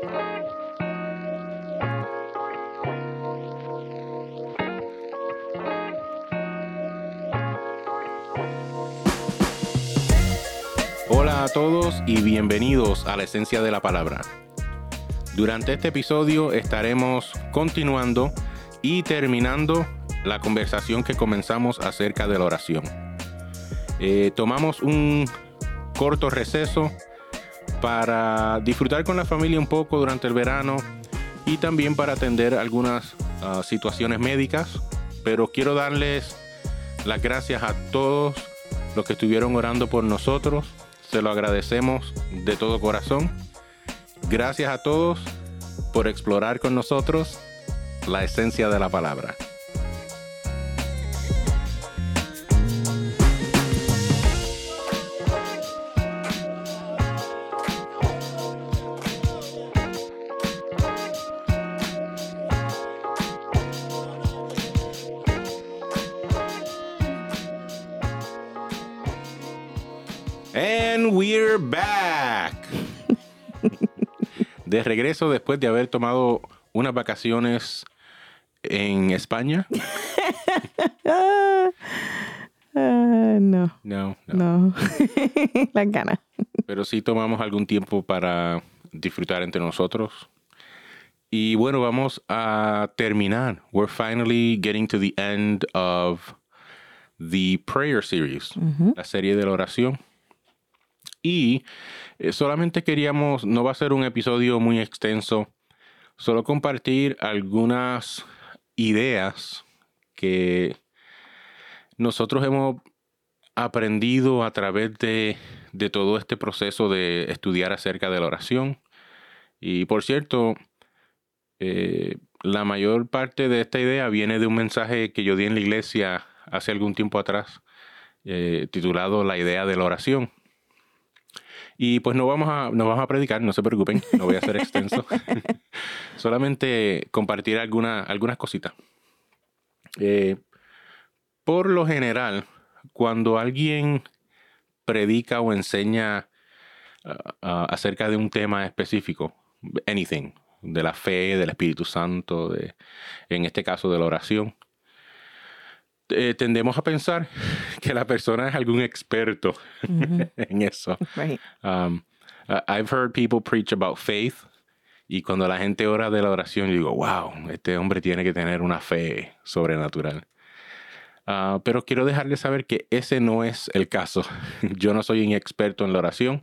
Hola a todos y bienvenidos a la esencia de la palabra. Durante este episodio estaremos continuando y terminando la conversación que comenzamos acerca de la oración. Eh, tomamos un corto receso para disfrutar con la familia un poco durante el verano y también para atender algunas ah, situaciones médicas, pero quiero darles las gracias a todos los que estuvieron orando por nosotros. Se lo agradecemos de todo corazón. Gracias a todos por explorar con nosotros la esencia de la palabra. De regreso después de haber tomado unas vacaciones en España. No, No, no. no. Las ganas. Pero sí tomamos algún tiempo para disfrutar entre nosotros. Y bueno, vamos a terminar. We're finally getting to the end of the prayer series, la serie de la oración. Y eh, solamente queríamos, no va a ser un episodio muy extenso, solo compartir algunas ideas que nosotros hemos aprendido a través de, de todo este proceso de estudiar acerca de la oración. Y por cierto, eh, la mayor parte de esta idea viene de un mensaje que yo di en la iglesia hace algún tiempo atrás, eh, titulado La idea de la oración. Y pues no vamos a, no vamos a predicar, no se preocupen, no voy a ser extenso. Solamente compartir alguna, algunas cositas. Eh, por lo general, cuando alguien predica o enseña ah, ah, acerca de un tema específico, anything, de la fe, del Espíritu Santo, de, en este caso de la oración, eh, tendemos a pensar que la persona es algún experto en eso. Right. Um, I- I've heard people preach about faith y cuando la gente ora de la oración, yo digo, wow, este hombre tiene que tener una fe sobrenatural. Ah, pero quiero dejarles saber que ese no es el caso. Yo no soy un experto en la oración,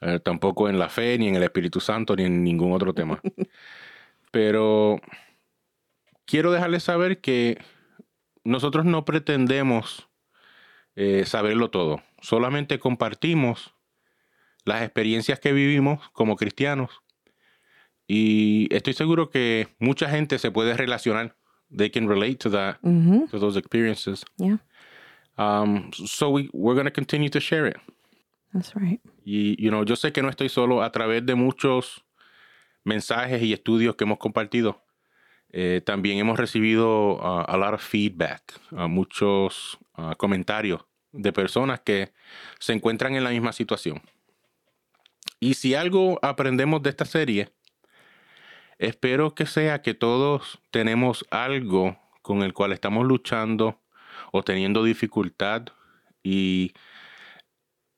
eh, tampoco en la fe, ni en el Espíritu Santo, ni en ningún otro tema. Pero quiero dejarles saber que nosotros no pretendemos eh, saberlo todo. Solamente compartimos las experiencias que vivimos como cristianos. Y estoy seguro que mucha gente se puede relacionar. They can relate to that, to those experiences. Yeah, Um, so we, we're going to continue to share it. that's right. Y, you know, yo sé que no estoy solo a través de muchos mensajes y estudios que hemos compartido. Eh, también hemos recibido uh, a lot of feedback, uh, muchos uh, comentarios de personas que se encuentran en la misma situación. Y si algo aprendemos de esta serie, espero que sea que todos tenemos algo con el cual estamos luchando o teniendo dificultad y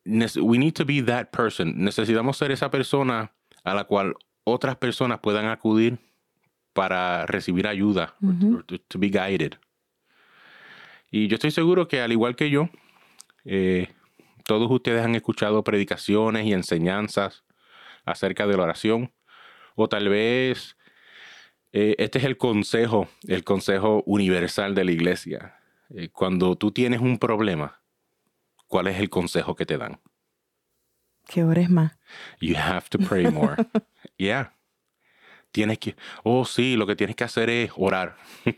we need to be that person. Necesitamos ser esa persona a la cual otras personas puedan acudir para recibir ayuda, or to, to be guided. Y yo estoy seguro que al igual que yo, eh, todos ustedes han escuchado predicaciones y enseñanzas acerca de la oración, o tal vez eh, este es el consejo, el consejo universal de la iglesia. Eh, cuando tú tienes un problema, ¿cuál es el consejo que te dan? Que ores más. You have to pray more. yeah. Tienes que, oh sí, lo que tienes que hacer es orar.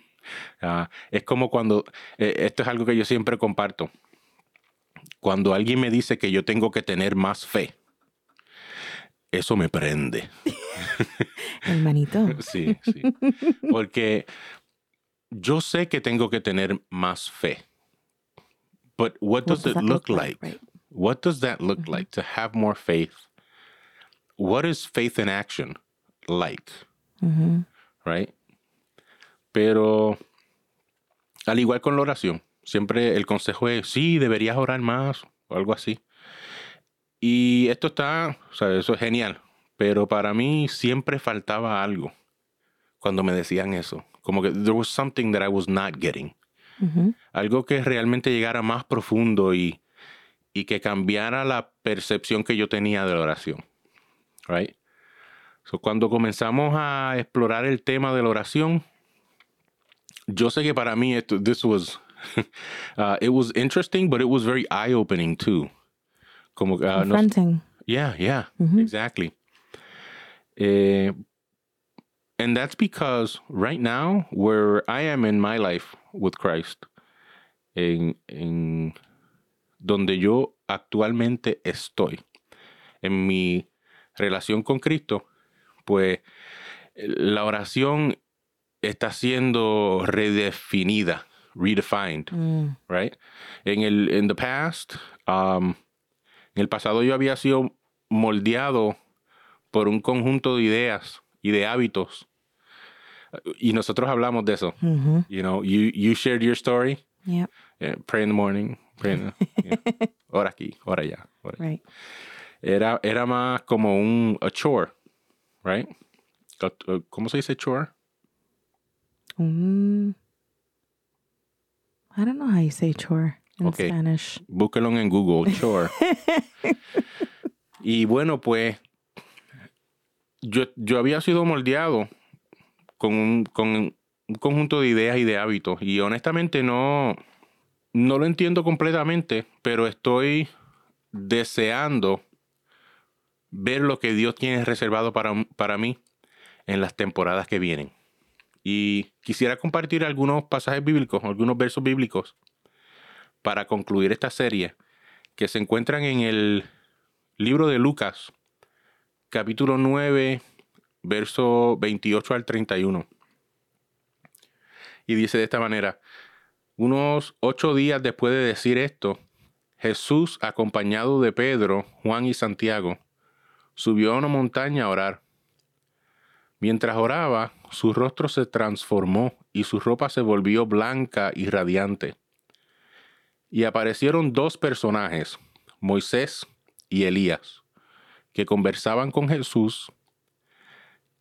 Ah, es como cuando, eh, esto es algo que yo siempre comparto. Cuando alguien me dice que yo tengo que tener más fe, eso me prende. Hermanito. Sí, sí. Porque yo sé que tengo que tener más fe. But what does it that look like? right? What does that look like to have more faith? What is faith in action? like. Right? Pero al igual con la oración, siempre el consejo es, sí, deberías orar más o algo así. Y esto está, o sea, eso es genial. Pero para mí siempre faltaba algo cuando me decían eso. Como que there was something that I was not getting. Algo que realmente llegara más profundo y, y que cambiara la percepción que yo tenía de la oración. Right? So, cuando comenzamos a explorar el tema de la oración, yo sé que para mí esto, this was, uh, it was interesting, but it was very eye-opening too. Como, uh, no- Confronting. yeah, yeah, exactly. Eh, and that's because right now, where I am in my life with Christ, en, en donde yo actualmente estoy, en mi relación con Cristo, pues la oración está siendo redefinida, redefined, right? En el in the past, um, en el pasado yo había sido moldeado por un conjunto de ideas y de hábitos. Y nosotros hablamos de eso. You know, you, you shared your story. Yep. eh, pray in the morning. Pray in the- yeah. Ora aquí, ora allá. allá. Right. Era, era más como un a chore, right? A- ¿Cómo se dice chore? Mm. I don't know how you say chore in Okay. Spanish. Búsquelo en Google, chore. y bueno, pues yo, yo había sido moldeado con un, con un conjunto de ideas y de hábitos. Y honestamente no, no lo entiendo completamente, pero estoy deseando ver lo que Dios tiene reservado para, para mí en las temporadas que vienen. Y quisiera compartir algunos pasajes bíblicos, algunos versos bíblicos para concluir esta serie que se encuentran en el libro de Lucas, capítulo 9, verso 28 al 31. Y dice de esta manera, unos ocho días después de decir esto, Jesús, acompañado de Pedro, Juan y Santiago, subió a una montaña a orar. Mientras oraba, su rostro se transformó y su ropa se volvió blanca y radiante. Y aparecieron dos personajes, Moisés y Elías, que conversaban con Jesús,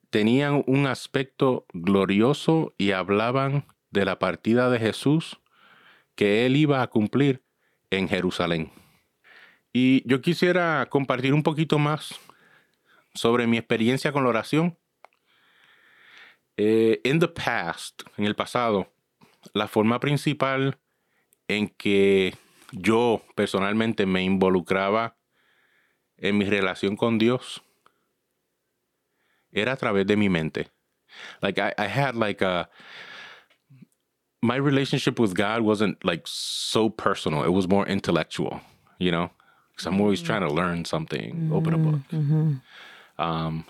tenían un aspecto glorioso y hablaban de la partida de Jesús que él iba a cumplir en Jerusalén. Y yo quisiera compartir un poquito más sobre mi experiencia con la oración. Eh, in the past, en el pasado, la forma principal en que yo personalmente me involucraba en mi relación con Dios era a través de mi mente. Like I, I had like a my relationship with God wasn't like so personal. It was more intellectual, you know, because I'm always trying to learn something, open a book. Um,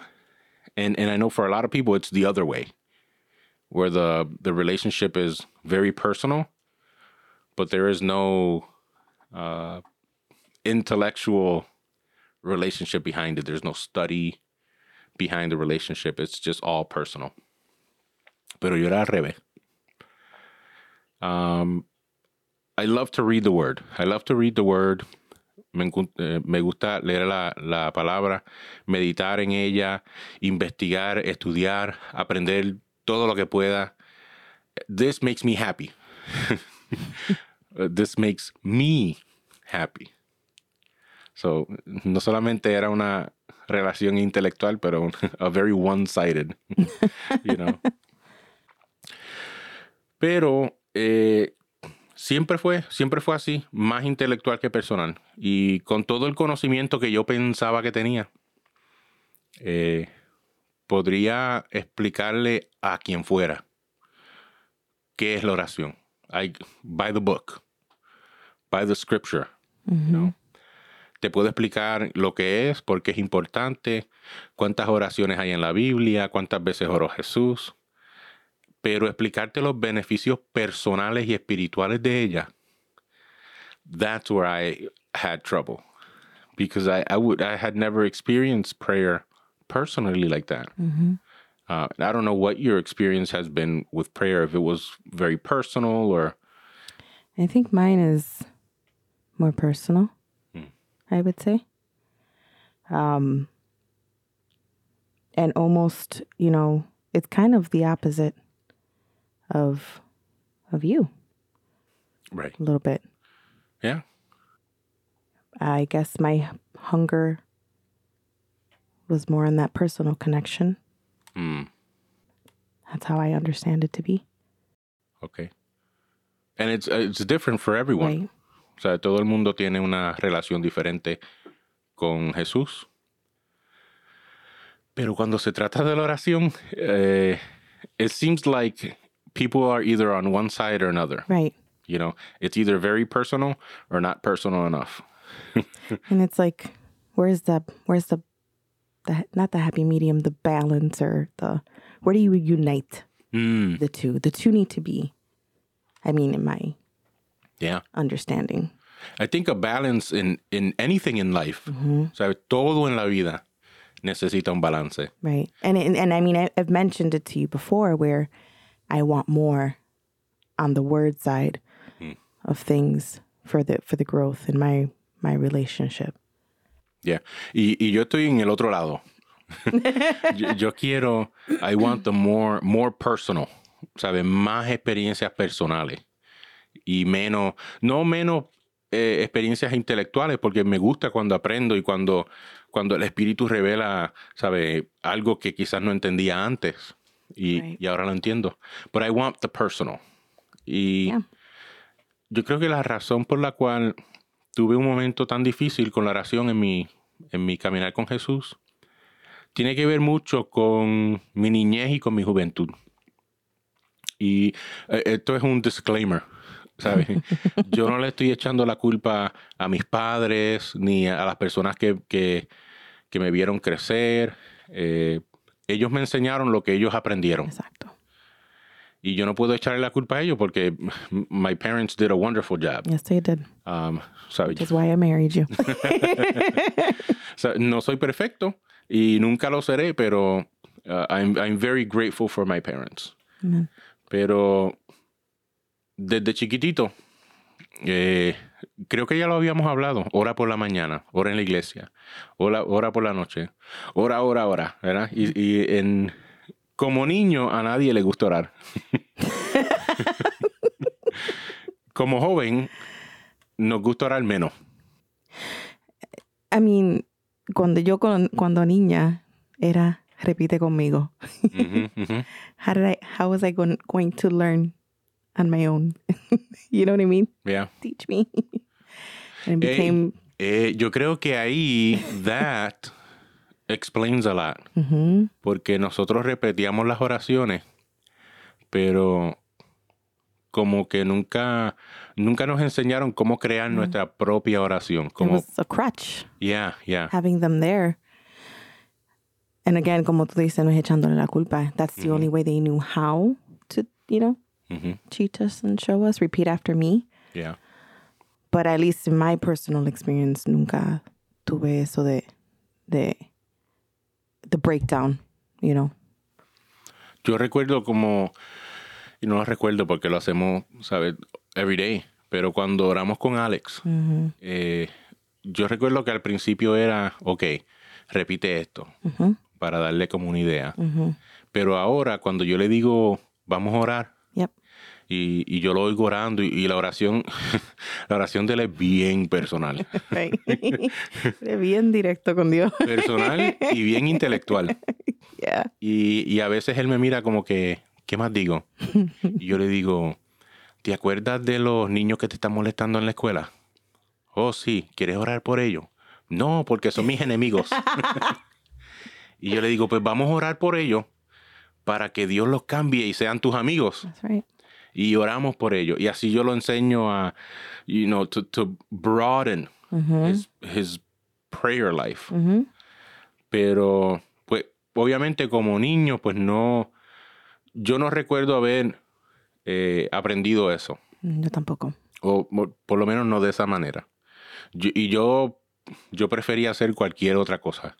and and I know for a lot of people it's the other way, where the the relationship is very personal, but there is no uh, intellectual relationship behind it. There's no study behind the relationship. It's just all personal. Pero yo era al revés. Um, I love to read the word. I love to read the word. Me, eh, me gusta leer la, la palabra, meditar en ella, investigar, estudiar, aprender todo lo que pueda. This makes me happy. This makes me happy. So, no solamente era una relación intelectual, pero a very one-sided, you know. Pero eh, siempre fue, siempre fue así, más intelectual que personal. Y con todo el conocimiento que yo pensaba que tenía, eh, podría explicarle a quien fuera qué es la oración. I, by the book, by the scripture. know. Te puedo explicar lo que es, por qué es importante, cuántas oraciones hay en la Biblia, cuántas veces oró Jesús pero explicarte los beneficios personales y espirituales de ella, that's where I had trouble because I, I would I had never experienced prayer personally like that. Uh, I don't know what your experience has been with prayer, if it was very personal or. I think mine is more personal, I would say. Um, and almost, you know, it's kind of the opposite of of you Right. a little bit. Yeah. I guess my hunger was more in that personal connection. Mm, That's how I understand it to be. okay. And it's, uh, it's different for everyone. Right. O sea, todo el mundo tiene una relación diferente con Jesús. Pero cuando se trata de la oración, eh, it seems like people are either on one side or another. Right. You know, it's either very personal or not personal enough. And it's like, where's the where's the the not the happy medium, the balance or the where do you unite Mm, the two? The two need to be I mean, in my yeah. understanding. I think a balance in, in anything in life, o sea, todo en la vida necesita un balance. Right. And and, and I mean I, I've mentioned it to you before where I want more on the word side of things for the for the growth in my my relationship. Yeah. Y, y yo estoy en el otro lado. yo, yo quiero, I want the more, more personal, ¿sabes? Más experiencias personales y menos, no menos eh, experiencias intelectuales, porque me gusta cuando aprendo y cuando, cuando el espíritu revela, ¿sabes? Algo que quizás no entendía antes y, Right. y ahora lo entiendo. But I want the personal. Y Yeah. yo creo que la razón por la cual tuve un momento tan difícil con la oración en mi, en mi caminar con Jesús tiene que ver mucho con mi niñez y con mi juventud. Y eh, esto es un disclaimer, ¿sabes? Yo no le estoy echando la culpa a mis padres ni a las personas que, que, que me vieron crecer. Eh, ellos me enseñaron lo que ellos aprendieron. Exacto. Y yo no puedo echarle la culpa a ellos porque my parents did a wonderful job. Yes, they did. Um, ¿sabes? Which is why I married you. O sea, no soy perfecto y nunca lo seré, pero uh, I'm, I'm very grateful for my parents. Amen. Pero desde chiquitito, eh, creo que ya lo habíamos hablado, ora por la mañana, ora en la iglesia, ora, ora por la noche, ora, ora, ora, ¿verdad? Y, y en, como niño a nadie le gusta orar. como joven, nos gusta orar menos. I mean, cuando yo con- cuando niña era repite conmigo. Ujú, ujú. How did I how was I going to learn on my own? you know what I mean? Yeah. Teach me. and it Eh, became Eh, yo creo que ahí, that explains a lot. Mhm. Porque nosotros repetíamos las oraciones, pero como que nunca, nunca nos enseñaron cómo crear nuestra propia oración. it Como, was a crutch yeah, yeah. having them there. And again, como tú dices, no es echándole la culpa. That's the only way they knew how to, you know, Teach us and show us. Repeat after me. yeah. But at least in my personal experience, nunca tuve eso de, de, the breakdown, you know. Yo recuerdo como, y no lo recuerdo porque lo hacemos, ¿sabes? Every day. Pero cuando oramos con Alex, Mhm. eh, yo recuerdo que al principio era, ok, repite esto, Mhm. para darle como una idea. Mhm. Pero ahora, cuando yo le digo, vamos a orar, Yep. y, y yo lo oigo orando, y, y la oración, la oración de él es bien personal. Eres bien directo con Dios. Personal y bien intelectual. yeah. Y, y a veces él me mira como que, ¿qué más digo? Y yo le digo, ¿te acuerdas de los niños que te están molestando en la escuela? Oh, sí, ¿quieres orar por ellos? No, porque son mis enemigos. y yo le digo, pues vamos a orar por ellos para que Dios los cambie y sean tus amigos. That's right. Y oramos por ellos. Y así yo lo enseño a, you know, to, to broaden Mhm. his, his prayer life. Mhm. Pero, pues, obviamente como niño, pues no, yo no recuerdo haber eh, aprendido eso. Mm, Yo tampoco. O por lo menos no de esa manera. Yo- y yo, yo prefería hacer cualquier otra cosa.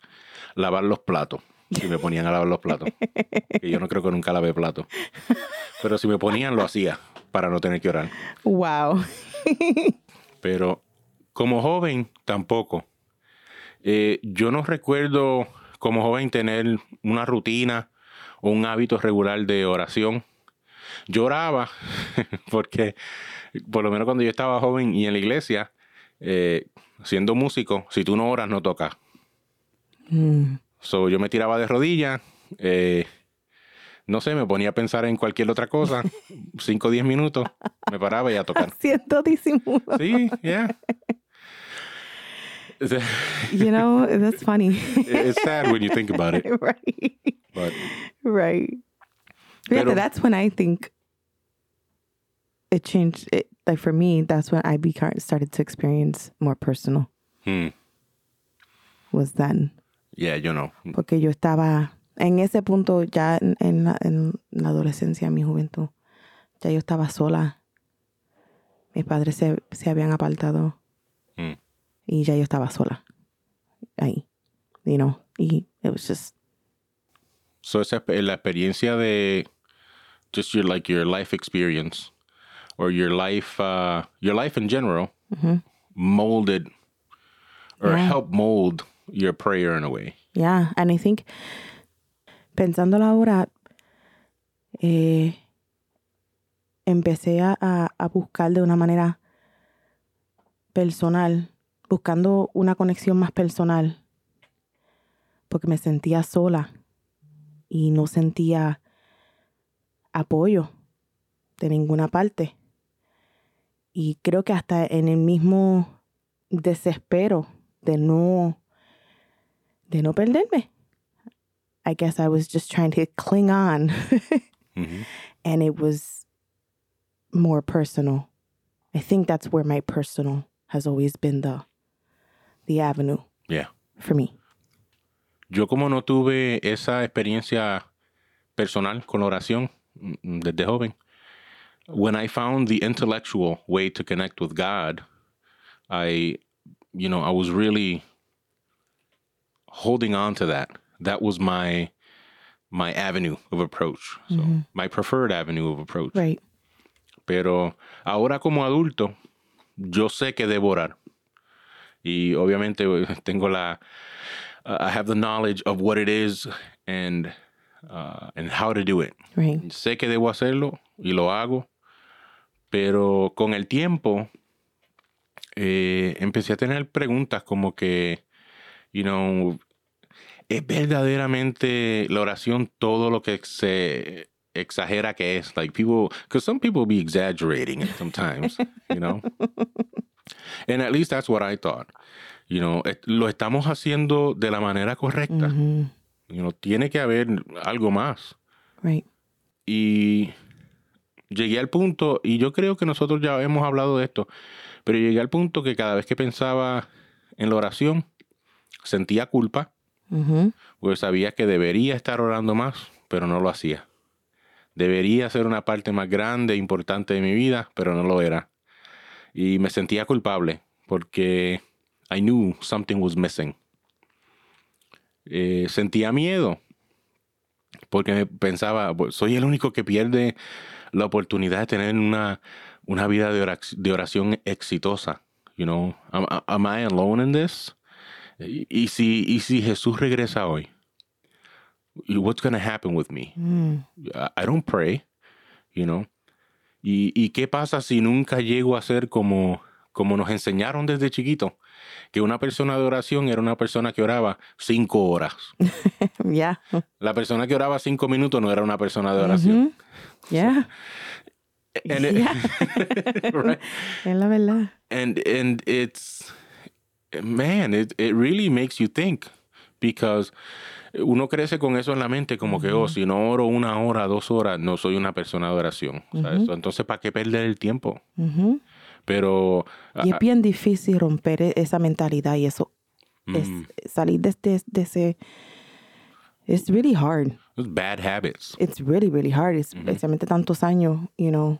Lavar los platos. Si me ponían a lavar los platos. que yo no creo que nunca lavé platos. Pero si me ponían, lo hacía para no tener que orar. Wow. Pero como joven, tampoco. Eh, yo no recuerdo como joven tener una rutina o un hábito regular de oración. Lloraba porque, por lo menos cuando yo estaba joven y en la iglesia, eh, siendo músico, si tú no oras, no tocas. Mm. So, yo me tiraba de rodillas, eh, no sé, me ponía a pensar en cualquier otra cosa, 5 o 10 minutos, me paraba y a tocar. Haciendo disimulo. Sí, yeah. You know, that's funny. It's sad when you think about it. right. But Right. Yeah, Pero- that's when I think it changed. It, like for me, that's when I beca- started to experience more personal. hmm, Was then yeah, yo no. porque yo estaba en ese punto ya en, en la, en la adolescencia, en mi juventud, ya yo estaba sola. Mis padres se, se habían apartado Mm. y ya yo estaba sola ahí, you know, y it was just So esa es la experiencia de just your like your life experience or your life uh, your life in general molded or Yeah. helped mold your prayer in a way. Yeah, and I think pensándolo ahora, eh, empecé a, a- a buscar de una manera personal, buscando una conexión más personal, porque me sentía sola y no sentía apoyo de ninguna parte. Y creo que hasta en el mismo desespero de no de no perderme. I guess I was just trying to cling on Mhm. and it was more personal. I think that's where my personal has always been the the avenue Yeah. for me. Yo como no tuve esa experiencia personal con oración mm, desde joven, when I found the intellectual way to connect with God, I, you know, I was really holding on to that. That was my my avenue of approach. So my preferred avenue of approach. Right. Pero ahora como adulto, yo sé que debo orar. Y obviamente eh, tengo la, uh, I have the knowledge of what it is and, uh, and how to do it. Right. Sé que debo hacerlo y lo hago, pero con el tiempo eh, empecé a tener preguntas como que, you know, ¿es verdaderamente la oración todo lo que se exagera que es? Like people, because some people be exaggerating it sometimes, you know? And at least that's what I thought. You know, eh, lo estamos haciendo de la manera correcta. You know, tiene que haber algo más. Right. Y llegué al punto, y yo creo que nosotros ya hemos hablado de esto, pero llegué al punto que cada vez que pensaba en la oración, sentía culpa, Porque sabía que debería estar orando más, pero no lo hacía. Debería ser una parte más grande e importante de mi vida, pero no lo era. Y me sentía culpable, porque I knew something was missing. Eh, sentía miedo, porque pensaba, "Pues, soy el único que pierde la oportunidad de tener una, una vida de orac- de oración exitosa. You know, am, am I alone in this? Y, y si, y si Jesús regresa hoy, what's going to happen with me? Mm. I don't pray, you know. ¿Y, y qué pasa si nunca llego a ser como, como nos enseñaron desde chiquito? Que una persona de oración era una persona que oraba cinco horas. Yeah. La persona que oraba cinco minutos no era una persona de oración. Yeah. And it- Yeah. right? Es la verdad. and and it's man it, it really makes you think because uno crece con eso en la mente como que oh si no oro una hora dos horas no soy una persona de oración ¿sabes? entonces para qué perder el tiempo Mhm. pero Y ah, es bien difícil romper e- esa mentalidad y eso. Es, mm, salir de, este, de ese... It's really hard. those bad habits It's really, really hard. Especialmente tantos años, you know,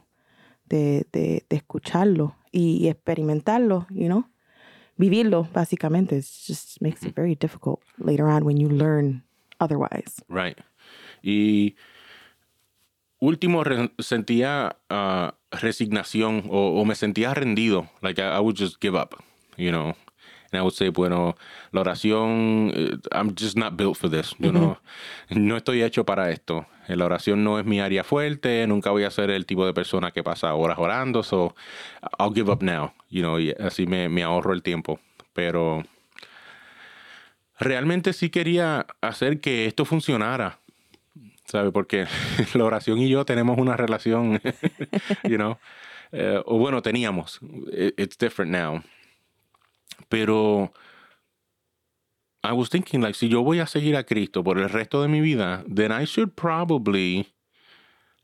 de, de, de escucharlo y, y experimentarlo, you know. Vivirlo, básicamente. It just makes it very difficult later on when you learn otherwise. Right. Y último re- sentía ah, resignación o, o me sentía rendido. Like I, I would just give up, you know. And I would say, bueno, la oración, eh, I'm just not built for this. Yo no, no estoy hecho para esto. Eh, La oración no es mi área fuerte. Nunca voy a ser el tipo de persona que pasa horas orando. So I'll give up now. You know, y así me, me ahorro el tiempo. Pero realmente sí quería hacer que esto funcionara. ¿Sabe? Porque la oración y yo tenemos una relación, you know. Eh, o bueno, teníamos. It- it's different now. Pero I was thinking, like, si yo voy a seguir a Cristo por el resto de mi vida, then I should probably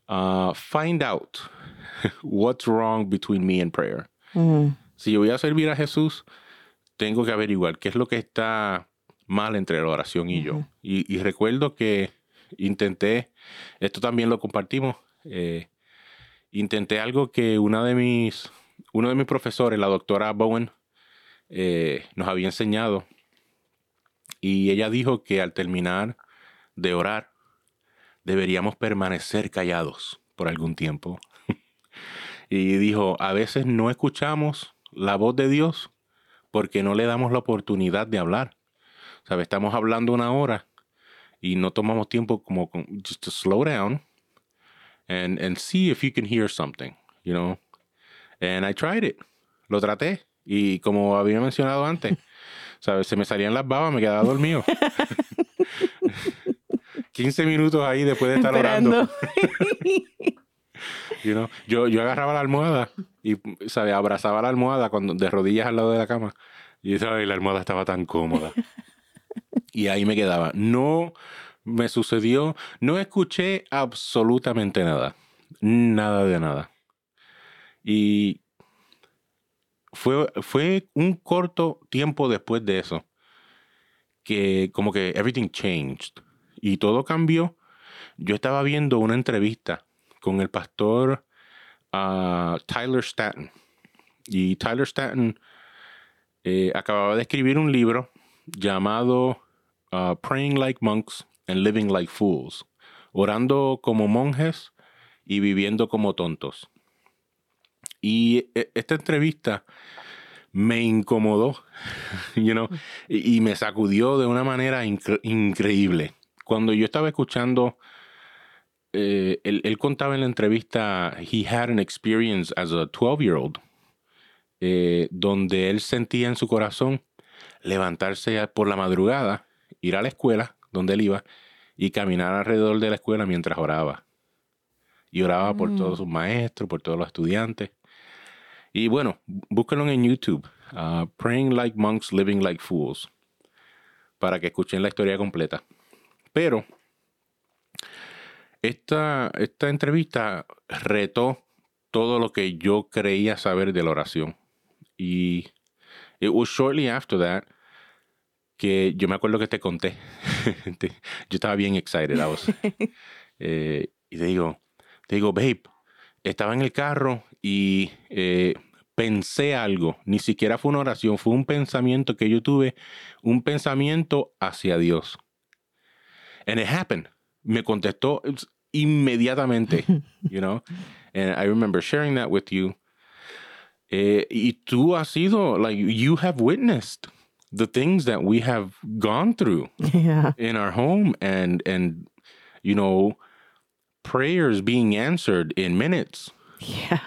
uh, find out what's wrong between me and prayer. Si yo voy a servir a Jesús, tengo que averiguar qué es lo que está mal entre la oración y yo. Y, y recuerdo que intenté, esto también lo compartimos, eh, intenté algo que una de mis, uno de mis profesores, la doctora Bowen, eh, nos había enseñado. Y ella dijo que al terminar de orar, deberíamos permanecer callados por algún tiempo. Y dijo, a veces no escuchamos la voz de Dios porque no le damos la oportunidad de hablar. ¿Sabe? Estamos hablando una hora y no tomamos tiempo como con- just to slow down and, and see if you can hear something, you know. And I tried it. Lo traté y como había mencionado antes, ¿sabes? Se me salían las babas, me quedaba dormido. 15 minutos ahí después de estar orando. You know, yo, yo agarraba la almohada y ¿sabe? abrazaba la almohada cuando, de rodillas al lado de la cama. Y ¿sabe? la almohada estaba tan cómoda. Y ahí me quedaba. No me sucedió, no escuché absolutamente nada. Nada de nada. Y fue, fue un corto tiempo después de eso que como que everything changed y todo cambió. Yo estaba viendo una entrevista con el pastor ah, Tyler Staton. Y Tyler Staton eh, acababa de escribir un libro llamado ah, Praying Like Monks and Living Like Fools. Orando como monjes y viviendo como tontos. Y eh, esta entrevista me incomodó, y, me sacudió de una manera incre- increíble. Cuando yo estaba escuchando eh, él, él contaba en la entrevista, he had an experience as a 12-year-old, eh, donde él sentía en su corazón levantarse por la madrugada, ir a la escuela donde él iba y caminar alrededor de la escuela mientras oraba. Y oraba por Mm. todos sus maestros, por todos los estudiantes. Y bueno, búsquenlo en YouTube, uh, Praying Like Monks, Living Like Fools, para que escuchen la historia completa. Pero esta, esta entrevista retó todo lo que yo creía saber de la oración. Y it was shortly after that que yo me acuerdo que te conté. Yo estaba bien excited. I was- eh, y te digo, te digo, babe, estaba en el carro y eh, pensé algo. Ni siquiera fue una oración, fue un pensamiento que yo tuve, un pensamiento hacia Dios. And it happened. Me contestó inmediatamente, you know. And I remember sharing that with you. Eh, y tú has sido, like, you have witnessed the things that we have gone through yeah. in our home and, and, you know, prayers being answered in minutes. Yeah.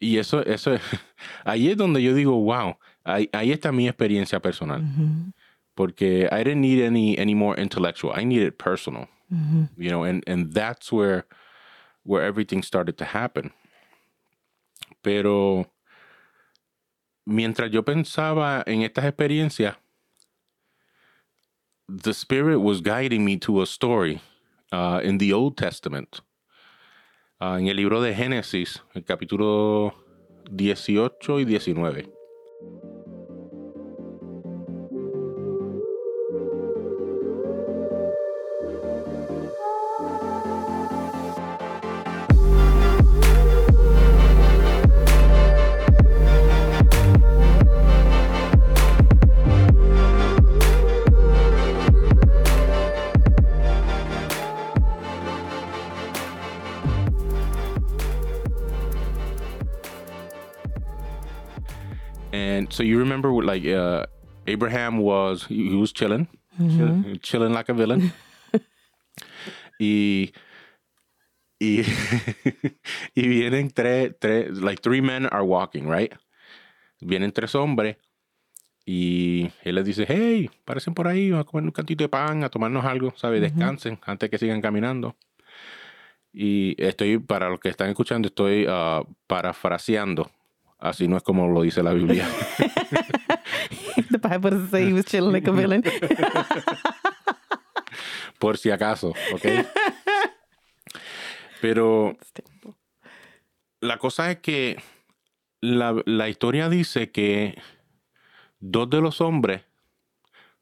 Y eso, eso, ahí es donde yo digo, wow, ahí, ahí está mi experiencia personal. Mhm. Porque I didn't need any, any more intellectual. I needed personal. Mhm. you know and and that's where where everything started to happen. Pero mientras yo pensaba en estas experiencias the spirit was guiding me to a story uh, in the old testament. Uh, en el libro de génesis el capítulo 18 y 19 so you remember, like uh, Abraham was he, he was chilling, chill- chilling like a villain. y y y vienen tres, tres, like three men are walking, right? Vienen tres hombres y él les dice, hey, parecen por ahí, a comer un cantito de pan, a tomarnos algo, ¿sabes? Descansen antes que sigan caminando. Y estoy, para los que están escuchando, estoy ah, parafraseando. Así no es como lo dice la Biblia. the Bible doesn't say he was chilling like a villain. por si acaso, ¿ok? Pero la cosa es que la, la historia dice que dos de los hombres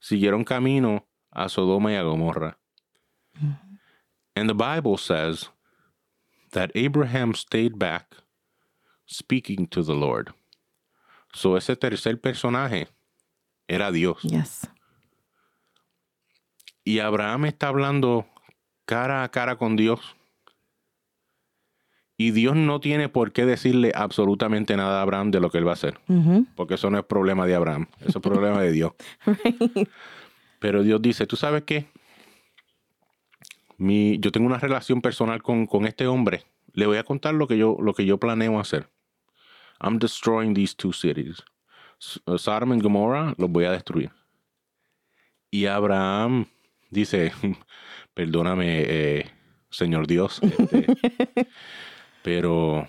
siguieron camino a Sodoma y a Gomorra. And the Bible says that Abraham stayed back speaking to the Lord. So ese tercer personaje era Dios. yes. Y Abraham está hablando cara a cara con Dios. Y Dios no tiene por qué decirle absolutamente nada a Abraham de lo que él va a hacer. Mm-hmm. Porque eso no es problema de Abraham. Eso es problema de Dios. Pero Dios dice, ¿tú sabes qué? Mi, yo tengo una relación personal con, con este hombre. Le voy a contar lo que, yo, lo que yo planeo hacer. I'm destroying these two cities. Uh, Sodom y Gomorrah los voy a destruir. Y Abraham dice, perdóname, eh, Señor Dios, este, pero...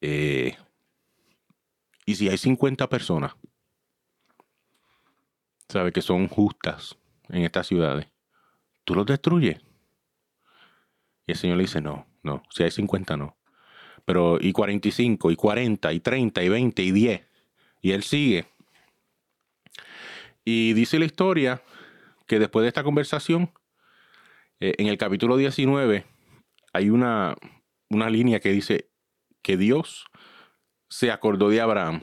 eh, y si hay 50 personas, ¿sabe? Que son justas en estas ciudades, ¿tú los destruyes? Y el Señor le dice, no, no, si hay 50 no. Pero y 45, y 40, y 30, y 20, y 10. Y él sigue. Y dice la historia que después de esta conversación, eh, en el capítulo 19, hay una, una línea que dice que Dios se acordó de Abraham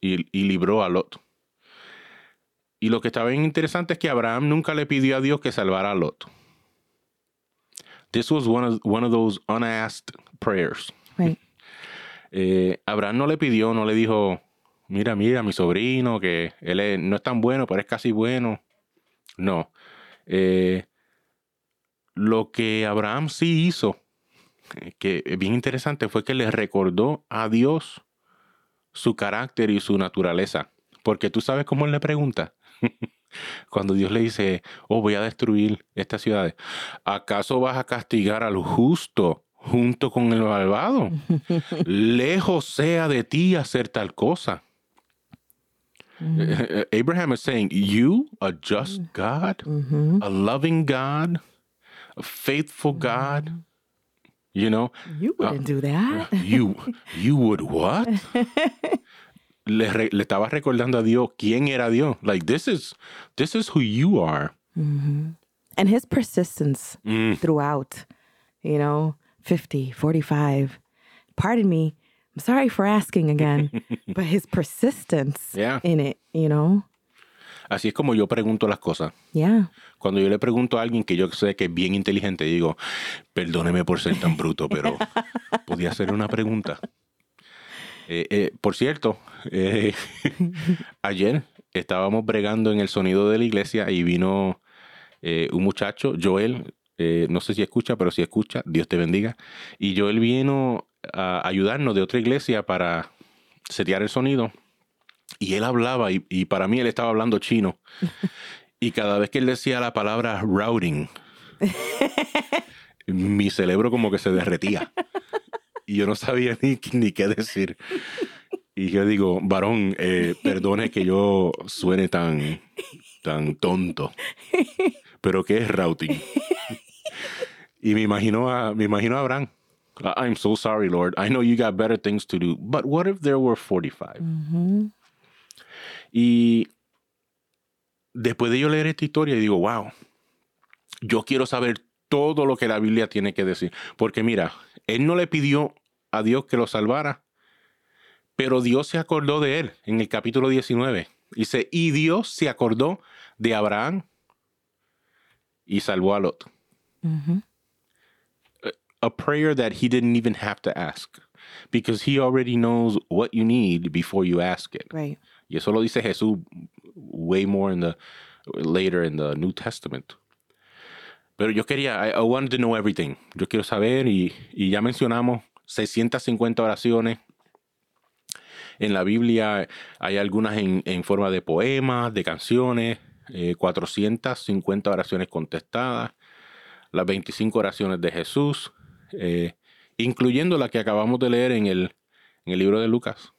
y, y libró a Lot. Y lo que está bien interesante es que Abraham nunca le pidió a Dios que salvara a Lot. This was one of, one of those unasked prayers. Eh, Abraham no le pidió, no le dijo, mira, mira, mi sobrino, que él no es tan bueno, pero es casi bueno. No. Eh, lo que Abraham sí hizo, que es bien interesante, fue que le recordó a Dios su carácter y su naturaleza. Porque tú sabes cómo él le pregunta. Cuando Dios le dice, oh, voy a destruir estas ciudades, ¿acaso vas a castigar al justo junto con el malvado? Lejos sea de ti hacer tal cosa. Eh, eh, Abraham is saying, You, a just God, Mm-hmm. a loving God, a faithful God, you know, You wouldn't do that. you, you would what? Le, re- le estaba recordando a Dios quién era Dios. Like, this is, this is who you are. And his persistence Mm. throughout, you know, 50, 45. Pardon me. I'm sorry for asking again, but his persistence Yeah. in it, you know? Así es como yo pregunto las cosas. Yeah. Cuando yo le pregunto a alguien que yo sé que es bien inteligente, digo, perdóneme por ser tan bruto, pero podía hacer una pregunta. Eh, eh, por cierto, eh, ayer estábamos bregando en el sonido de la iglesia y vino un muchacho, Joel, eh, no sé si escucha, pero si escucha, Dios te bendiga. Y Joel vino a ayudarnos de otra iglesia para setear el sonido. Y él hablaba, y, y para mí él estaba hablando chino. Y cada vez que él decía la palabra routing, mi cerebro como que se derretía. Y yo no sabía ni, ni qué decir. Y yo digo, varón, eh, perdone que yo suene tan, tan tonto. Pero ¿qué es routing? Y me imagino a, me imagino a Abraham. "I- I'm so sorry, Lord. I know you got better things to do. But what if there were 45? Y después de yo leer esta historia, digo, wow, yo quiero saber todo lo que la Biblia tiene que decir. Porque mira, él no le pidió a Dios que lo salvara, pero Dios se acordó de él en el capítulo 19. Dice, y Dios se acordó de Abraham y salvó a Lot. A prayer that he didn't even have to ask. because he already knows what you need before you ask it. Right. Y eso lo dice Jesús way more in the later in the New Testament. Pero yo quería, I, I wanted to know everything. Yo quiero saber y, y ya mencionamos 650 oraciones. En la Biblia hay algunas en, en forma de poemas, de canciones, eh, 450 oraciones contestadas, las 25 oraciones de Jesús, eh, incluyendo la que acabamos de leer en el, en el libro de Lucas.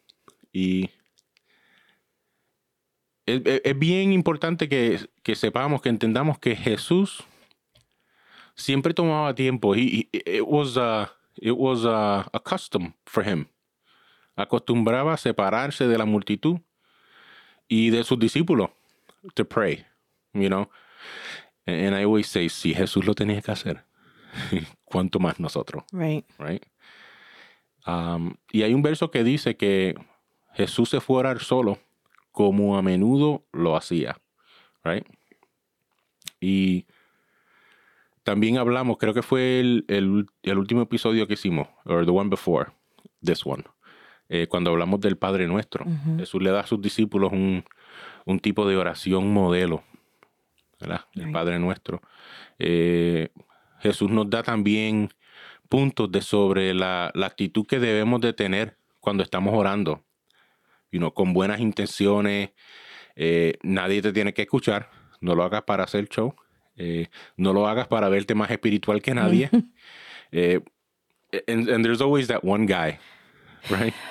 Y es, bien importante que, que sepamos, que entendamos que Jesús siempre tomaba tiempo. He- it was, a, it was a, custom for him. Acostumbraba a separarse de la multitud y de sus discípulos to pray, you know. And I always say, si Jesús lo tenía que hacer, ¿cuánto más nosotros? Right. right? Um, y hay un verso que dice que Jesús se fue a orar solo como a menudo lo hacía, right? Y también hablamos, creo que fue el, el- el último episodio que hicimos, or the one before this one, eh, cuando hablamos del Padre Nuestro. Jesús le da a sus discípulos un, un tipo de oración modelo, ¿verdad? El Right. Padre Nuestro. Eh, Jesús nos da también puntos de sobre la, la actitud que debemos de tener cuando estamos orando. You know, con buenas intenciones, eh, nadie te tiene que escuchar, no lo hagas para hacer show, eh, no lo hagas para verte más espiritual que nadie. Eh, and, and there's always that one guy, right?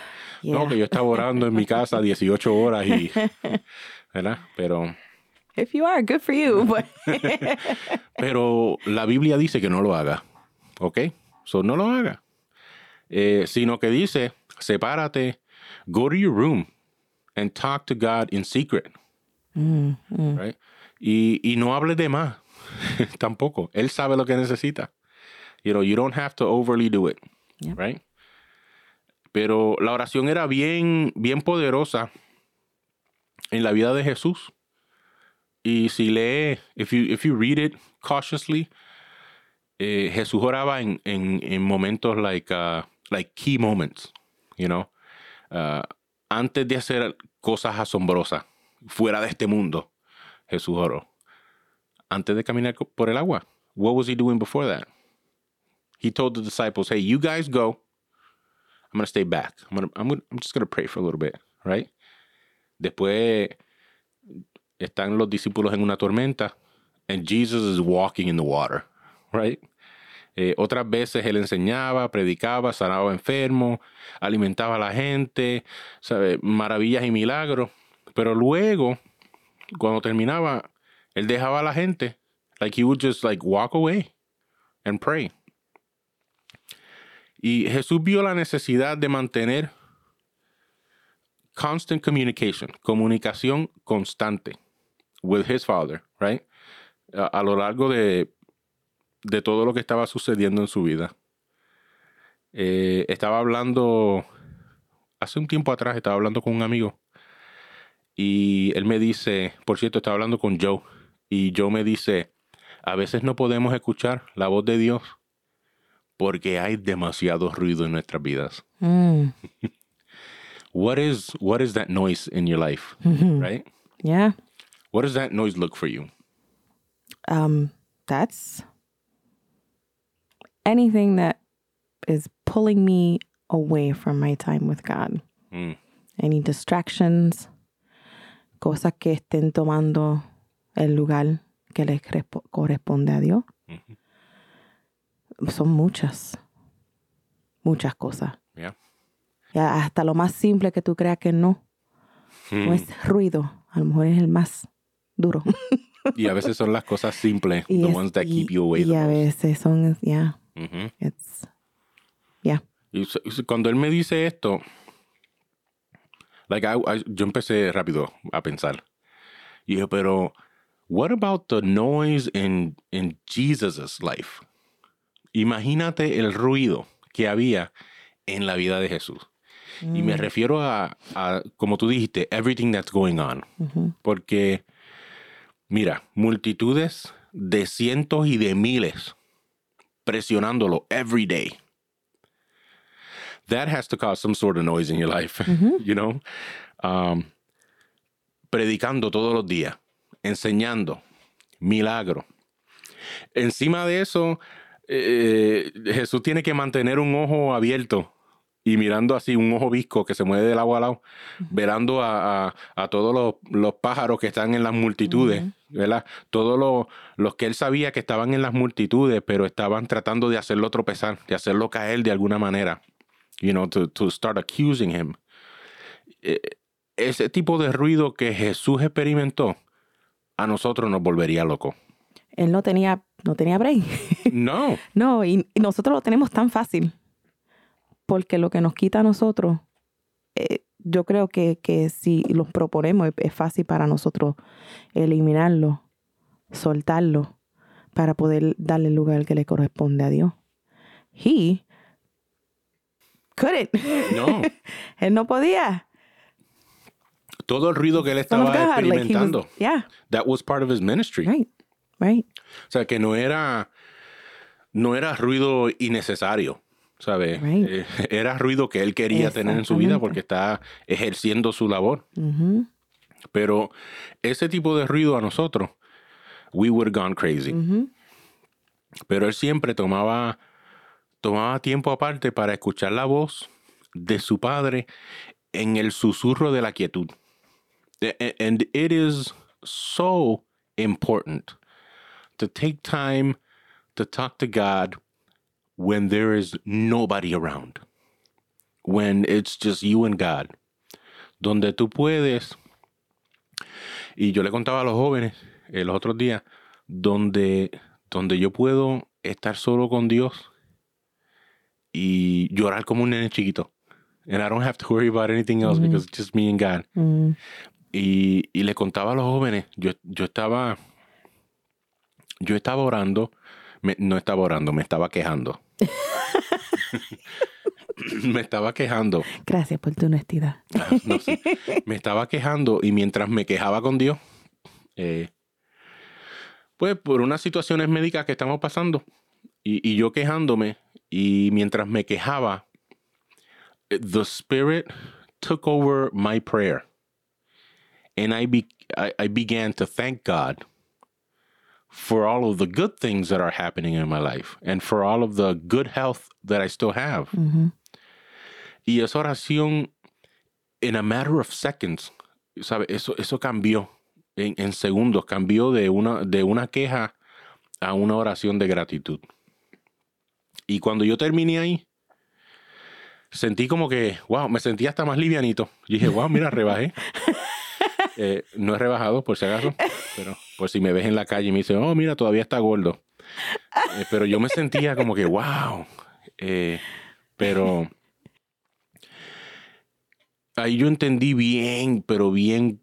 Yeah. No, que yo estaba orando en mi casa 18 horas y, ¿verdad? Pero, If you are, good for you. But pero la Biblia dice que no lo haga, ¿ok? So no lo haga. Eh, sino que dice, sepárate, go to your room and talk to God in secret, right? Y, y no hables de más, tampoco. Él sabe lo que necesita. You know, you don't have to overly do it, right? Pero la oración era bien, bien poderosa en la vida de Jesús. Y si lee, if you, if you read it cautiously, eh, Jesús oraba en, en, en momentos like, uh, like key moments, you know, Uh, antes de hacer cosas asombrosas fuera de este mundo, Jesús oró. Antes de caminar por el agua, what was he doing before that? He told the disciples, "Hey, you guys go. I'm gonna stay back. I'm gonna, I'm gonna, I'm just gonna pray for a little bit, right?" Después están los discípulos en una tormenta, and Jesus is walking in the water, right? Eh, otras veces él enseñaba, predicaba, sanaba enfermos, alimentaba a la gente, ¿sabe? maravillas y milagros. Pero luego, cuando terminaba, él dejaba a la gente, like he would just like walk away and pray. Y Jesús vio la necesidad de mantener constant communication, comunicación constante with his father, right? A, a lo largo de, de todo lo que estaba sucediendo en su vida. Eh, estaba hablando, hace un tiempo atrás estaba hablando con un amigo y él me dice, por cierto, estaba hablando con Joe y Joe me dice, a veces no podemos escuchar la voz de Dios porque hay demasiado ruido en nuestras vidas. Mm, What is what is that noise in your life, right? yeah. What does that noise look for you? Um, that's anything that is pulling me away from my time with God. Mm. Any distractions, cosas que estén tomando el lugar que les corresponde a Dios. Son muchas, muchas cosas. Yeah. Ya hasta lo más simple que tú creas que no, no es ruido. A lo mejor es el más duro. Y a veces son las cosas simples, Y the es- ones that y- keep you away. Y a veces son, it's, yeah. Y so- cuando él me dice esto, like I- I- yo empecé rápido a pensar. Y dije, pero, what about the noise in, in Jesus' life? Imagínate el ruido que había en la vida de Jesús. Y me refiero a, a, como tú dijiste, everything that's going on. Porque, mira, multitudes de cientos y de miles presionándolo every day. that has to cause some sort of noise in your life, you know? Um, predicando todos los días, enseñando, milagro. Encima de eso, eh, Jesús tiene que mantener un ojo abierto y mirando así, un ojo visco que se mueve del agua al lado, velando a, a, todos los, los, pájaros que están en las multitudes, ¿verdad? Todos los, los que él sabía que estaban en las multitudes, pero estaban tratando de hacerlo tropezar, de hacerlo caer de alguna manera, you know, to, to start accusing him. Eh, ese tipo de ruido que Jesús experimentó, a nosotros nos volvería loco. Él no tenía, no tenía brain. No. no, y, nosotros lo tenemos tan fácil. Porque lo que nos quita a nosotros, eh, yo creo que, que, si los proponemos, es, fácil para nosotros eliminarlo, soltarlo, para poder darle el lugar que le corresponde a Dios. He couldn't. No. Él no podía todo el ruido que él estaba experimentando. yeah. That was part of his ministry. Right. Right. O sea, que no era no era ruido innecesario, ¿sabes? Right. Eh, era ruido que él quería tener en su vida porque está ejerciendo su labor. Pero ese tipo de ruido a nosotros, we would have gone crazy. Pero él siempre tomaba, tomaba tiempo aparte para escuchar la voz de su padre en el susurro de la quietud. And it is so important to take time to talk to God when there is nobody around, when it's just you and God, donde tú puedes, y yo le contaba a los jóvenes eh, los otros días, donde, donde yo puedo estar solo con Dios y llorar como un nene chiquito. And I don't have to worry about anything else mm. because it's just me and God. Mm. Y, y, le contaba a los jóvenes, yo, yo estaba, yo estaba orando, me, no estaba orando, me estaba quejando. me estaba quejando. Gracias por tu honestidad. no, sí. Me estaba quejando y mientras me quejaba con Dios, eh, pues por unas situaciones médicas que estamos pasando y, y yo quejándome y mientras me quejaba, the Spirit took over my prayer. and I, be, I, I began to thank God for all of the good things that are happening in my life and for all of the good health that I still have. Mm-hmm. Y esa oración, in a matter of seconds, ¿sabe? Eso, eso cambió en, en, segundos, cambió de una, de una queja a una oración de gratitud. Y cuando yo terminé ahí, sentí como que, wow, me sentí hasta más livianito. Y dije, wow, mira, rebajé. Eh, no he rebajado, por si acaso, pero por si me ves en la calle y me dicen, oh, mira, todavía está gordo. Eh, pero yo me sentía como que, wow. Eh, pero ahí yo entendí bien, pero bien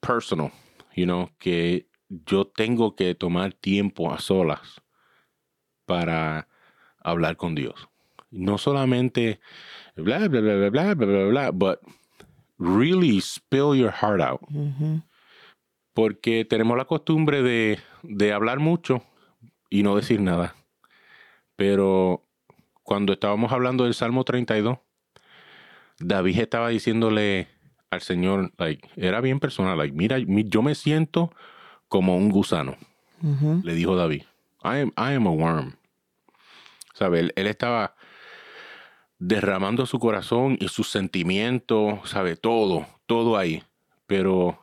personal, you know, que yo tengo que tomar tiempo a solas para hablar con Dios. No solamente bla, bla, bla, bla, bla, bla, bla, bla, but really spill your heart out. Mm-hmm. Porque tenemos la costumbre de, de hablar mucho y no decir nada. Pero cuando estábamos hablando del Salmo 32, David estaba diciéndole al Señor, like, era bien personal, like, mira, yo me siento como un gusano, Mm-hmm. le dijo David. I am, I am a worm. ¿Sabe? Él, él estaba derramando su corazón y sus sentimientos, sabe, todo, todo ahí. Pero,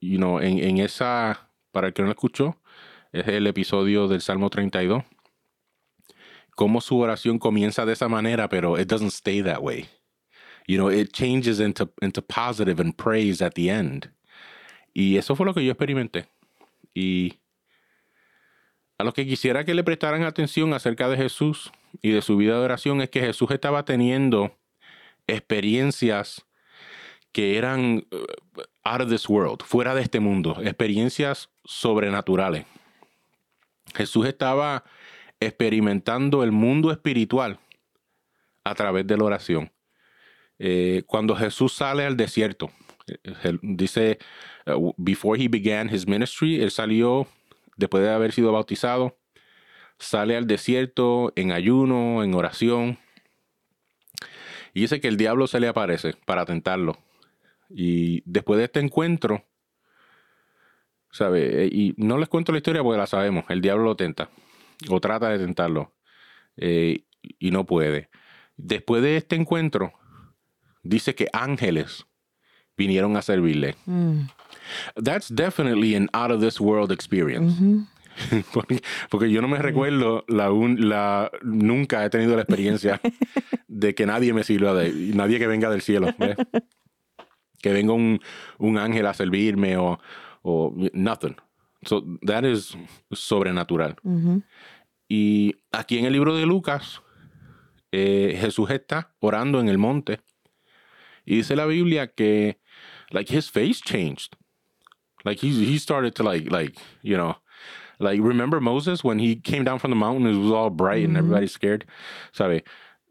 you know, en, en esa, para el que no lo escuchó, es el episodio del Salmo 32. Cómo su oración comienza de esa manera, pero it doesn't stay that way. You know, it changes into, into positive and praise at the end. Y eso fue lo que yo experimenté. Y a los que quisiera que le prestaran atención acerca de Jesús y de su vida de oración es que Jesús estaba teniendo experiencias que eran uh, out of this world, fuera de este mundo, experiencias sobrenaturales. Jesús estaba experimentando el mundo espiritual a través de la oración. Eh, cuando Jesús sale al desierto, eh, dice, uh, before he began his ministry, él salió después de haber sido bautizado, sale al desierto en ayuno, en oración. Y dice que el diablo se le aparece para tentarlo. Y después de este encuentro, ¿sabe? Y no les cuento la historia porque la sabemos. El diablo lo tenta o trata de tentarlo eh, y no puede. Después de este encuentro, dice que ángeles vinieron a servirle. Mm. That's definitely an out of this world experience. porque, porque yo no me recuerdo la, un- la nunca he tenido la experiencia de que nadie me sirva de nadie que venga del cielo ¿ves? que venga un, un ángel a servirme o, o nothing so that is sobrenatural Mhm. y aquí en el libro de Lucas eh, Jesús está orando en el monte y dice la Biblia que like his face changed like he, he started to like like you know like remember Moses when he came down from the mountain it was all bright and everybody's scared? Sabe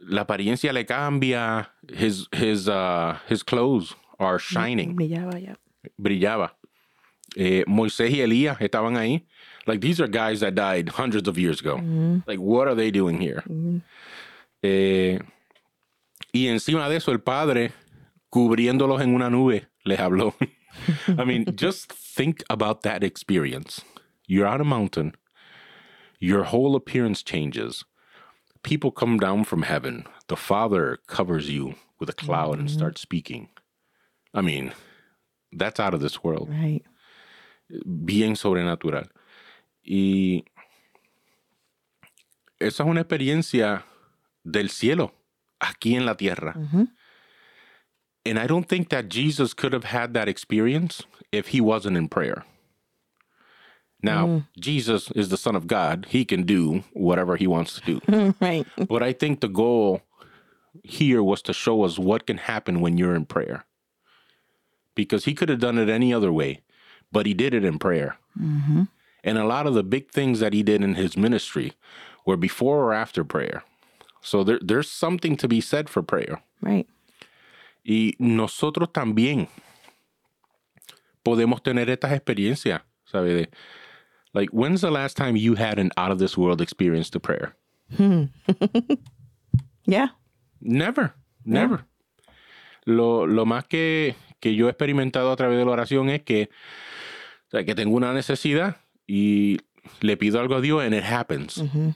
la apariencia le cambia. His his uh his clothes are shining. Brillaba, ya. brillaba. Eh, Moisés y Elías estaban ahí. Like these are guys that died hundreds of years ago. Like what are they doing here? Eh, y encima de eso el padre cubriéndolos en una nube les habló. I mean just think about that experience you're on a mountain your whole appearance changes people come down from heaven the father covers you with a cloud and mm-hmm. starts speaking I mean that's out of this world Right. bien sobrenatural. Y esa es una experiencia del cielo aquí en la tierra. Mm-hmm. And I don't think that Jesus could have had that experience if he wasn't in prayer. Now, mm. Jesus is the Son of God. He can do whatever he wants to do. right. But I think the goal here was to show us what can happen when you're in prayer. Because he could have done it any other way, but he did it in prayer. Mm-hmm. And a lot of the big things that he did in his ministry were before or after prayer. So there, there's something to be said for prayer. Right. Y nosotros también podemos tener estas experiencias, ¿sabe? De, like, when's the last time you had an out of this world experience to prayer? Hmm. Yeah. Never, never. Lo, lo más que, que yo he experimentado a través de la oración es que, o sea, que tengo una necesidad y le pido algo a Dios and it happens. Mm-hmm.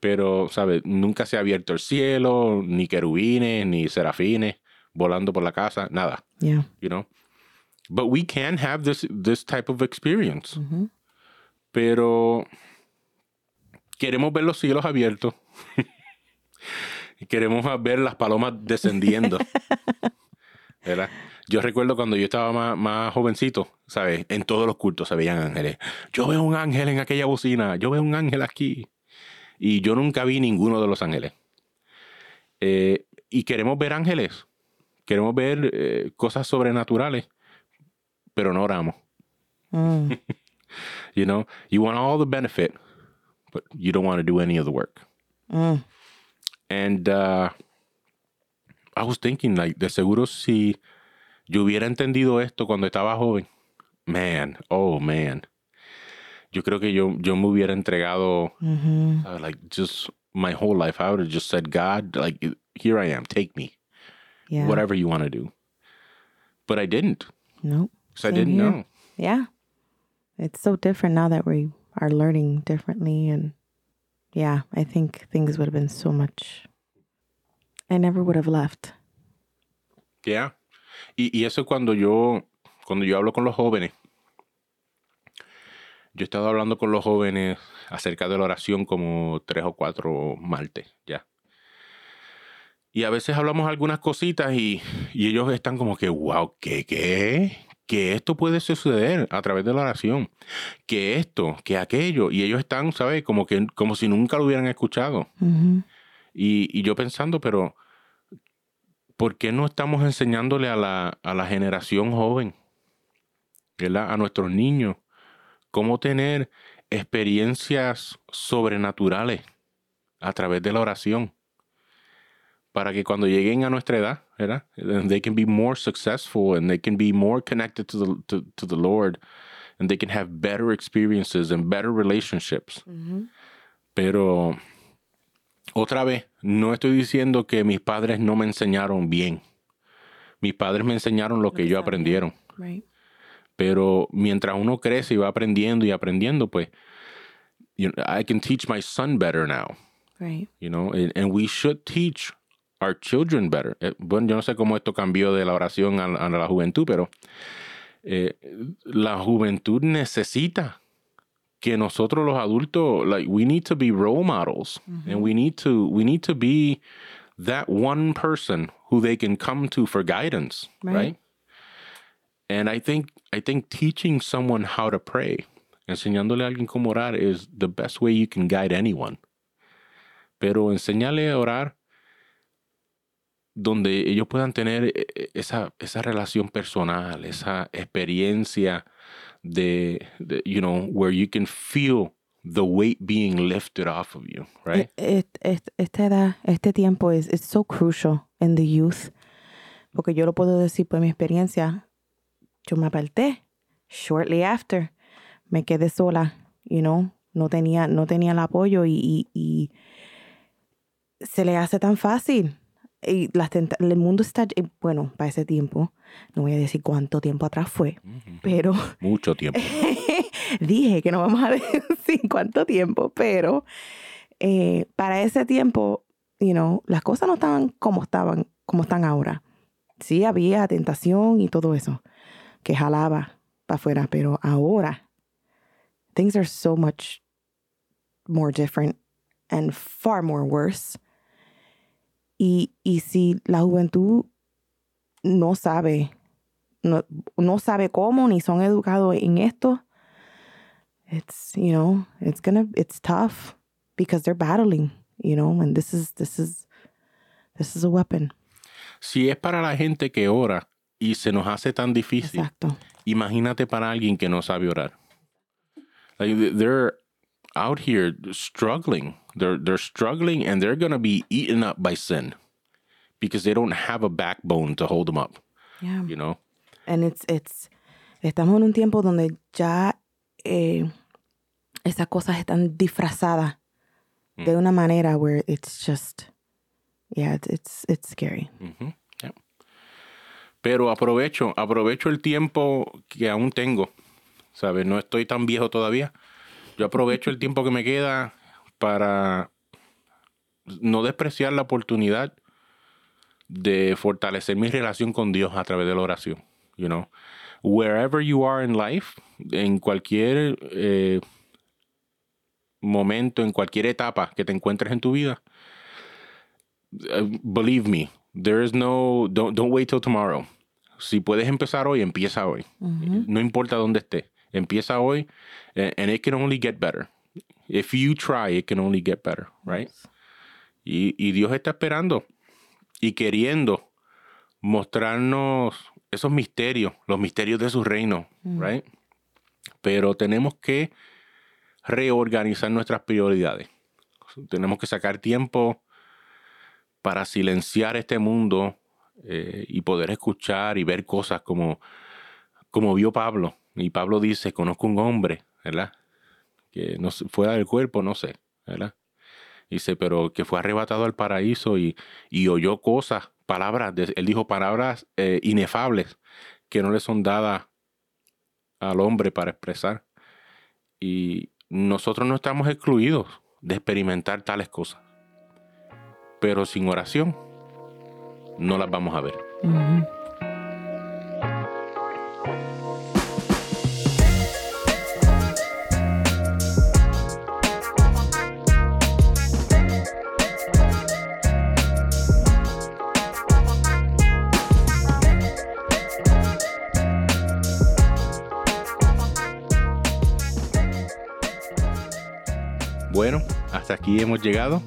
Pero, ¿sabes? Nunca se ha abierto el cielo, ni querubines, ni serafines volando por la casa, nada, Yeah. you know. But we can have this, this type of experience. Mm-hmm. Pero queremos ver los cielos abiertos. Y queremos ver las palomas descendiendo. ¿Verdad? Yo recuerdo cuando yo estaba más, más jovencito, ¿sabes? En todos los cultos se veían ángeles. Yo veo un ángel en aquella bocina, yo veo un ángel aquí. Y yo nunca vi ninguno de los ángeles. Eh, y queremos ver ángeles, queremos ver eh, cosas sobrenaturales, pero no oramos. Mm. You know, you want all the benefit, but you don't want to do any of the work. Mm. And uh, I was thinking, like, de seguro si yo hubiera entendido esto cuando estaba joven, man, oh man, yo creo que yo, yo me hubiera entregado, Mhm. uh, like, just my whole life. I would have just said, God, like, here I am, take me, Yeah. whatever you want to do. But I didn't, Nope. because I didn't here. know. Yeah. It's so different now that we are learning differently. And yeah, I think things would have been so much. I never would have left. Yeah. Y, y eso cuando yo, cuando yo hablo con los jóvenes, yo he estado hablando con los jóvenes acerca de la oración como tres o cuatro martes ya. Y a veces hablamos algunas cositas y, y ellos están como que, wow, ¿qué, qué? Que esto puede suceder a través de la oración. Que esto, que aquello. Y ellos están, ¿sabes? Como, que, como si nunca lo hubieran escuchado. Y, y yo pensando, pero ¿por qué no estamos enseñándole a la, a la generación joven, ¿verdad? a nuestros niños, cómo tener experiencias sobrenaturales a través de la oración? Para que cuando lleguen a nuestra edad, ¿verdad? They can be more successful and they can be more connected to the, to, to the Lord and they can have better experiences and better relationships. Mhm. Pero otra vez, no estoy diciendo que mis padres no me enseñaron bien. Mis padres me enseñaron lo que ellos aprendieron. Right. Pero mientras uno crece y va aprendiendo y aprendiendo, pues, you know, I can teach my son better now. Right. You know, and, and we should teach our children better. Eh, bueno, yo no sé cómo esto cambió de la oración a, a la juventud, pero eh, la juventud necesita que nosotros los adultos, like, we need to be role models, and we need to we need to be that one person who they can come to for guidance, Right. right? And I think I think teaching someone how to pray, enseñándole a alguien cómo orar is the best way you can guide anyone. Pero enseñarle a orar donde ellos puedan tener eh, eh, esa, esa relación personal, esa experiencia de, you know, where you can feel the weight being lifted off of you, right? E- esta edad, este tiempo es it's so crucial in the youth. Porque yo lo puedo decir por mi experiencia. Yo me aparté. Shortly after, me quedé sola, you know. No tenía, no tenía el apoyo y, y se le hace tan fácil. Y las tenta- el mundo está, bueno, para ese tiempo, no voy a decir cuánto tiempo atrás fue, pero Mucho tiempo. dije que no vamos a decir cuánto tiempo, pero eh, para ese tiempo, you know, las cosas no estaban como estaban, como están ahora. Sí había tentación y todo eso que jalaba para afuera, pero ahora things are so much more different and far more worse. Y, y si la juventud no sabe, no, no sabe cómo, ni son educados en esto, it's, you know, it's gonna, it's tough because they're battling, you know, and this is, this is, this is a weapon. Si es para la gente que ora y se nos hace tan difícil, Exacto. imagínate para alguien que no sabe orar. Like they're out here struggling. They're they're struggling and they're gonna be eaten up by sin because they don't have a backbone to hold them up. Yeah. You know. And it's, it's, estamos en un tiempo donde ya eh, esas cosas están disfrazadas de una manera where it's just, yeah, it's, it's, it's scary. Yeah. Pero aprovecho, aprovecho el tiempo que aún tengo. ¿Sabes? No estoy tan viejo todavía. Yo aprovecho el tiempo que me queda para no despreciar la oportunidad de fortalecer mi relación con Dios a través de la oración. You know, wherever you are in life, en cualquier eh, momento, en cualquier etapa que te encuentres en tu vida, uh, believe me, there is no, don't, don't wait till tomorrow. Si puedes empezar hoy, empieza hoy. No importa dónde estés. Empieza hoy, a- and it can only get better. If you try, it can only get better, right? Y, y Dios está esperando y queriendo mostrarnos esos misterios, los misterios de su reino, right? Pero tenemos que reorganizar nuestras prioridades. Tenemos que sacar tiempo para silenciar este mundo eh, y poder escuchar y ver cosas como, como vio Pablo. Y Pablo dice, conozco un hombre, ¿verdad? Que no fuera del cuerpo, no sé, ¿verdad? Dice, pero que fue arrebatado al paraíso y, oyó cosas, palabras, de- él dijo palabras eh, inefables que no le son dadas al hombre para expresar. Y nosotros no estamos excluidos de experimentar tales cosas. Pero sin oración, no las vamos a ver. Hasta aquí hemos llegado.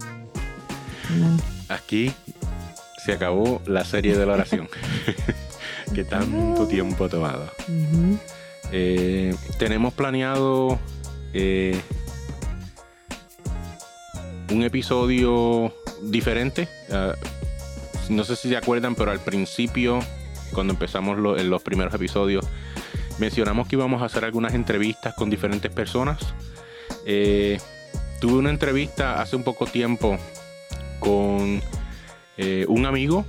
Aquí se acabó la serie de la oración. que tanto tiempo ha tomado. Eh, tenemos planeado eh, un episodio diferente. Ah, no sé si se acuerdan, pero al principio, cuando empezamos lo- en los primeros episodios, mencionamos que íbamos a hacer algunas entrevistas con diferentes personas. Eh, tuve una entrevista hace un poco tiempo con eh, un amigo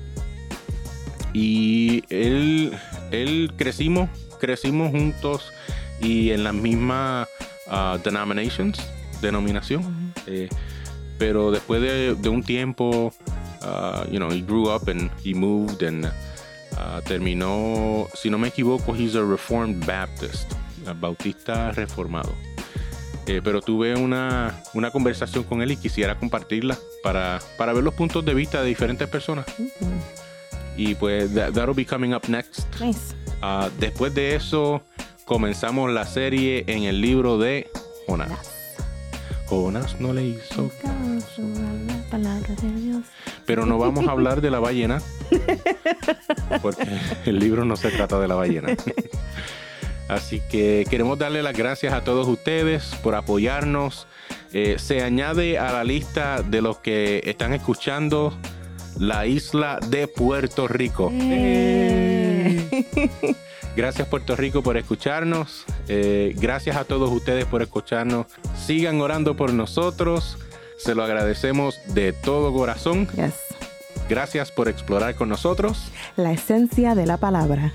y él, él crecimos, crecimos juntos y en las mismas uh, denominations, denominación. Eh, pero después de, de un tiempo, uh, you know, he grew up and he moved and uh, terminó, si no me equivoco, he's a Reformed Baptist, bautista reformado. Eh, pero tuve una, una, conversación con él y quisiera compartirla para, para ver los puntos de vista de diferentes personas. Y pues that, that'll be coming up next. Nice. Uh, después de eso comenzamos la serie en el libro de Jonás. Jonás no le hizo caso a la palabra de Dios. Pero no vamos a hablar de la ballena, porque el libro no se trata de la ballena. Así que queremos darle las gracias a todos ustedes por apoyarnos. Eh, se añade a la lista de los que están escuchando la isla de Puerto Rico. Eh. Gracias Puerto Rico por escucharnos. Eh, gracias a todos ustedes por escucharnos. Sigan orando por nosotros. Se lo agradecemos de todo corazón. Yes. Gracias por explorar con nosotros. La esencia de la palabra.